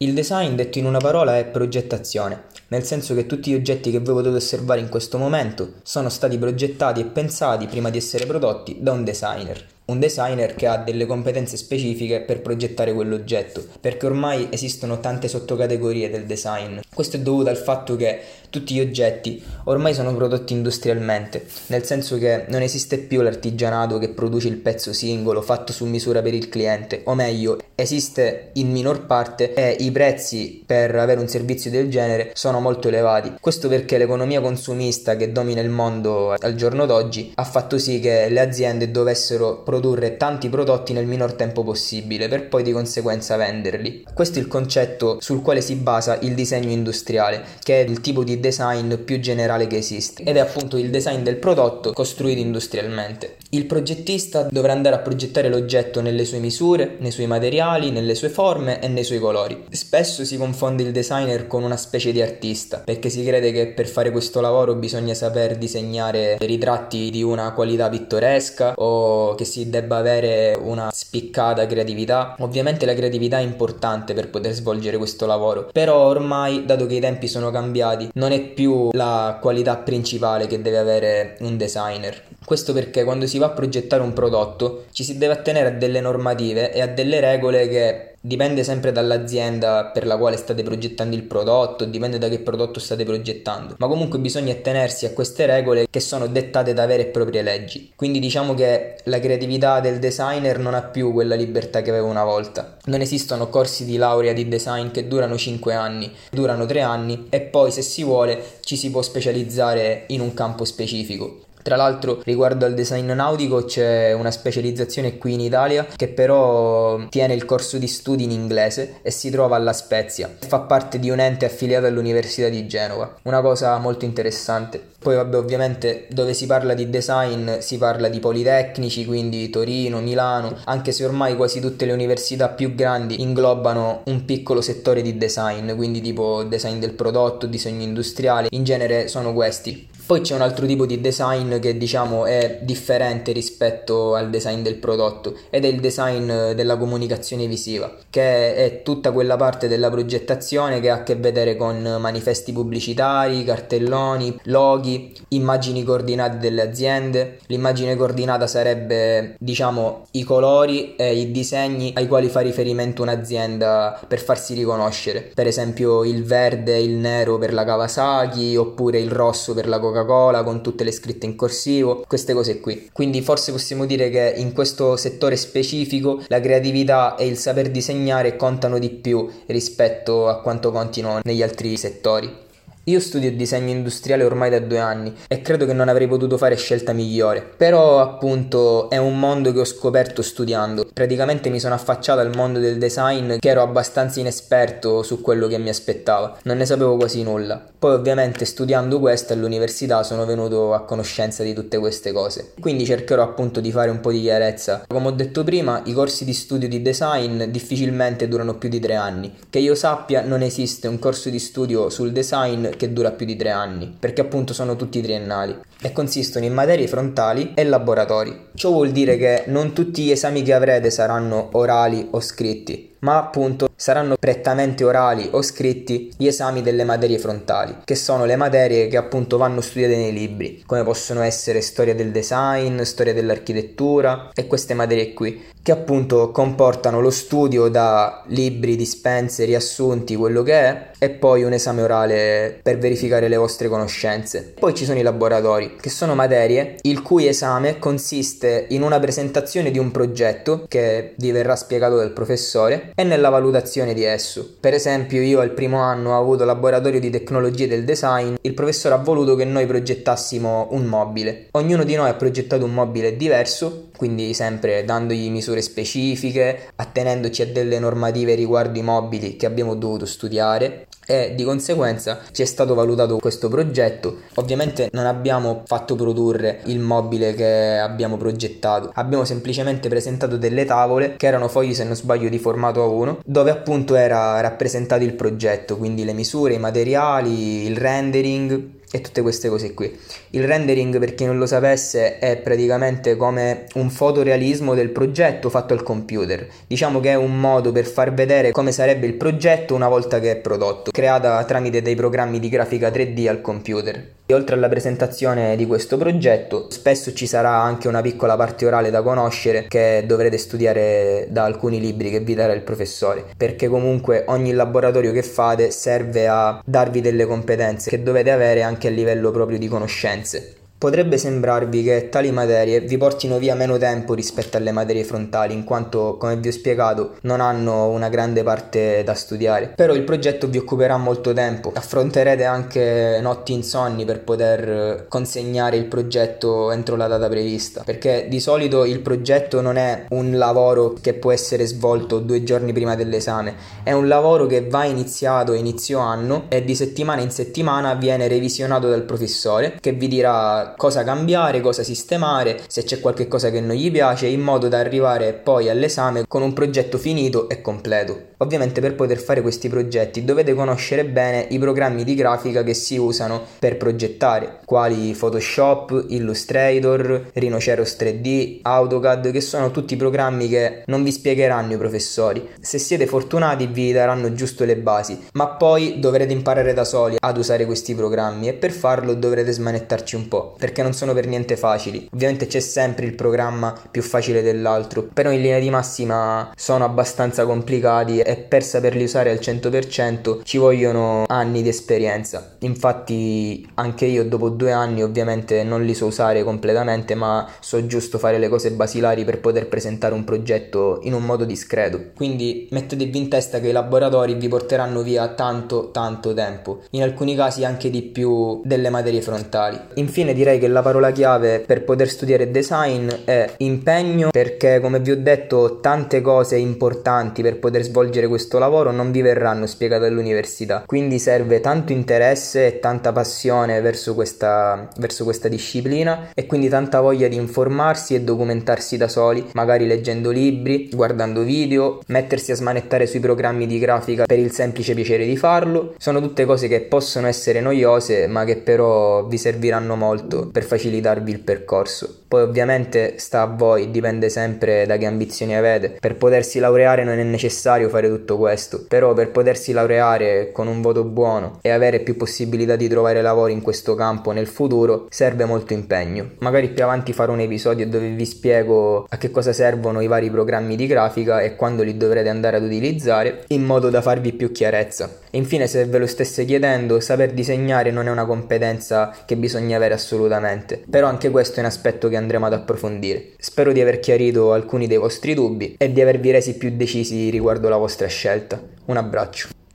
Il design, detto in una parola, è progettazione, nel senso che tutti gli oggetti che voi potete osservare in questo momento sono stati progettati e pensati prima di essere prodotti da un designer un designer che ha delle competenze specifiche per progettare quell'oggetto, perché ormai esistono tante sottocategorie del design. Questo è dovuto al fatto che tutti gli oggetti ormai sono prodotti industrialmente, nel senso che non esiste più l'artigianato che produce il pezzo singolo fatto su misura per il cliente, o meglio, esiste in minor parte e i prezzi per avere un servizio del genere sono molto elevati. Questo perché l'economia consumista che domina il mondo al giorno d'oggi ha fatto sì che le aziende dovessero produrre produrre tanti prodotti nel minor tempo possibile per poi di conseguenza venderli. Questo è il concetto sul quale si basa il disegno industriale, che è il tipo di design più generale che esiste ed è appunto il design del prodotto costruito industrialmente. Il progettista dovrà andare a progettare l'oggetto nelle sue misure, nei suoi materiali, nelle sue forme e nei suoi colori. Spesso si confonde il designer con una specie di artista, perché si crede che per fare questo lavoro bisogna saper disegnare ritratti di una qualità pittoresca o che si debba avere una spiccata creatività. Ovviamente la creatività è importante per poter svolgere questo lavoro, però ormai, dato che i tempi sono cambiati, non è più la qualità principale che deve avere un designer. Questo perché quando si va a progettare un prodotto ci si deve attenere a delle normative e a delle regole che dipende sempre dall'azienda per la quale state progettando il prodotto, dipende da che prodotto state progettando, ma comunque bisogna attenersi a queste regole che sono dettate da vere e proprie leggi. Quindi diciamo che la creatività del designer non ha più quella libertà che aveva una volta. Non esistono corsi di laurea di design che durano 5 anni, durano 3 anni e poi se si vuole ci si può specializzare in un campo specifico. Tra l'altro riguardo al design nautico c'è una specializzazione qui in Italia che però tiene il corso di studi in inglese e si trova alla Spezia. Fa parte di un ente affiliato all'Università di Genova, una cosa molto interessante. Poi vabbè ovviamente dove si parla di design si parla di politecnici, quindi Torino, Milano, anche se ormai quasi tutte le università più grandi inglobano un piccolo settore di design, quindi tipo design del prodotto, disegno industriale, in genere sono questi. Poi c'è un altro tipo di design che diciamo è differente rispetto al design del prodotto ed è il design della comunicazione visiva, che è tutta quella parte della progettazione che ha a che vedere con manifesti pubblicitari, cartelloni, loghi, immagini coordinate delle aziende. L'immagine coordinata sarebbe diciamo i colori e i disegni ai quali fa riferimento un'azienda per farsi riconoscere. Per esempio il verde e il nero per la Kawasaki oppure il rosso per la Coca Coca-Cola con tutte le scritte in corsivo, queste cose qui. Quindi forse possiamo dire che in questo settore specifico la creatività e il saper disegnare contano di più rispetto a quanto contino negli altri settori. Io studio disegno industriale ormai da due anni e credo che non avrei potuto fare scelta migliore. Però appunto è un mondo che ho scoperto studiando. Praticamente mi sono affacciato al mondo del design che ero abbastanza inesperto su quello che mi aspettava. Non ne sapevo quasi nulla. Poi ovviamente studiando questo all'università sono venuto a conoscenza di tutte queste cose. Quindi cercherò appunto di fare un po' di chiarezza. Come ho detto prima, i corsi di studio di design difficilmente durano più di tre anni. Che io sappia non esiste un corso di studio sul design che dura più di tre anni, perché appunto sono tutti triennali e consistono in materie frontali e laboratori. Ciò vuol dire che non tutti gli esami che avrete saranno orali o scritti, ma appunto saranno prettamente orali o scritti gli esami delle materie frontali, che sono le materie che appunto vanno studiate nei libri, come possono essere storia del design, storia dell'architettura e queste materie qui, che appunto comportano lo studio da libri, dispense, riassunti, quello che è, e poi un esame orale per verificare le vostre conoscenze. Poi ci sono i laboratori, che sono materie il cui esame consiste in una presentazione di un progetto che vi verrà spiegato dal professore e nella valutazione di esso. Per esempio, io al primo anno ho avuto laboratorio di tecnologie del design, il professore ha voluto che noi progettassimo un mobile. Ognuno di noi ha progettato un mobile diverso, quindi sempre dandogli misure specifiche, attenendoci a delle normative riguardo i mobili che abbiamo dovuto studiare e di conseguenza ci è stato valutato questo progetto. Ovviamente non abbiamo fatto produrre il mobile che abbiamo progettato, abbiamo semplicemente presentato delle tavole che erano fogli se non sbaglio di formato A1 dove appunto era rappresentato il progetto, quindi le misure, i materiali, il rendering e tutte queste cose qui. Il rendering, per chi non lo sapesse, è praticamente come un fotorealismo del progetto fatto al computer. Diciamo che è un modo per far vedere come sarebbe il progetto una volta che è prodotto, creata tramite dei programmi di grafica 3D al computer. E oltre alla presentazione di questo progetto, spesso ci sarà anche una piccola parte orale da conoscere che dovrete studiare da alcuni libri che vi darà il professore, perché comunque ogni laboratorio che fate serve a darvi delle competenze che dovete avere anche a livello proprio di conoscenze. Potrebbe sembrarvi che tali materie vi portino via meno tempo rispetto alle materie frontali, in quanto, come vi ho spiegato, non hanno una grande parte da studiare. Però il progetto vi occuperà molto tempo, affronterete anche notti insonni per poter consegnare il progetto entro la data prevista, perché di solito il progetto non è un lavoro che può essere svolto due giorni prima dell'esame, è un lavoro che va iniziato inizio anno e di settimana in settimana viene revisionato dal professore che vi dirà cosa cambiare, cosa sistemare, se c'è qualche cosa che non gli piace, in modo da arrivare poi all'esame con un progetto finito e completo. Ovviamente per poter fare questi progetti dovete conoscere bene i programmi di grafica che si usano per progettare, quali Photoshop, Illustrator, Rhinoceros 3D, AutoCAD, che sono tutti programmi che non vi spiegheranno i professori. Se siete fortunati vi daranno giusto le basi, ma poi dovrete imparare da soli ad usare questi programmi e per farlo dovrete smanettarci un po' perché non sono per niente facili. Ovviamente c'è sempre il programma più facile dell'altro, però in linea di massima sono abbastanza complicati e per saperli usare al 100% ci vogliono anni di esperienza. Infatti anche io dopo due anni ovviamente non li so usare completamente, ma so giusto fare le cose basilari per poter presentare un progetto in un modo discreto. Quindi mettetevi in testa che i laboratori vi porteranno via tanto tanto tempo, in alcuni casi anche di più delle materie frontali. Infine direi che la parola chiave per poter studiare design è impegno perché come vi ho detto tante cose importanti per poter svolgere questo lavoro non vi verranno spiegate all'università quindi serve tanto interesse e tanta passione verso questa, verso questa disciplina e quindi tanta voglia di informarsi e documentarsi da soli magari leggendo libri, guardando video, mettersi a smanettare sui programmi di grafica per il semplice piacere di farlo sono tutte cose che possono essere noiose ma che però vi serviranno molto per facilitarvi il percorso. Poi ovviamente sta a voi, dipende sempre da che ambizioni avete. Per potersi laureare non è necessario fare tutto questo, però per potersi laureare con un voto buono e avere più possibilità di trovare lavoro in questo campo nel futuro serve molto impegno. Magari più avanti farò un episodio dove vi spiego a che cosa servono i vari programmi di grafica e quando li dovrete andare ad utilizzare in modo da farvi più chiarezza. Infine, se ve lo stesse chiedendo, saper disegnare non è una competenza che bisogna avere assolutamente, però anche questo è un aspetto che andremo ad approfondire. Spero di aver chiarito alcuni dei vostri dubbi e di avervi resi più decisi riguardo la vostra scelta. Un abbraccio.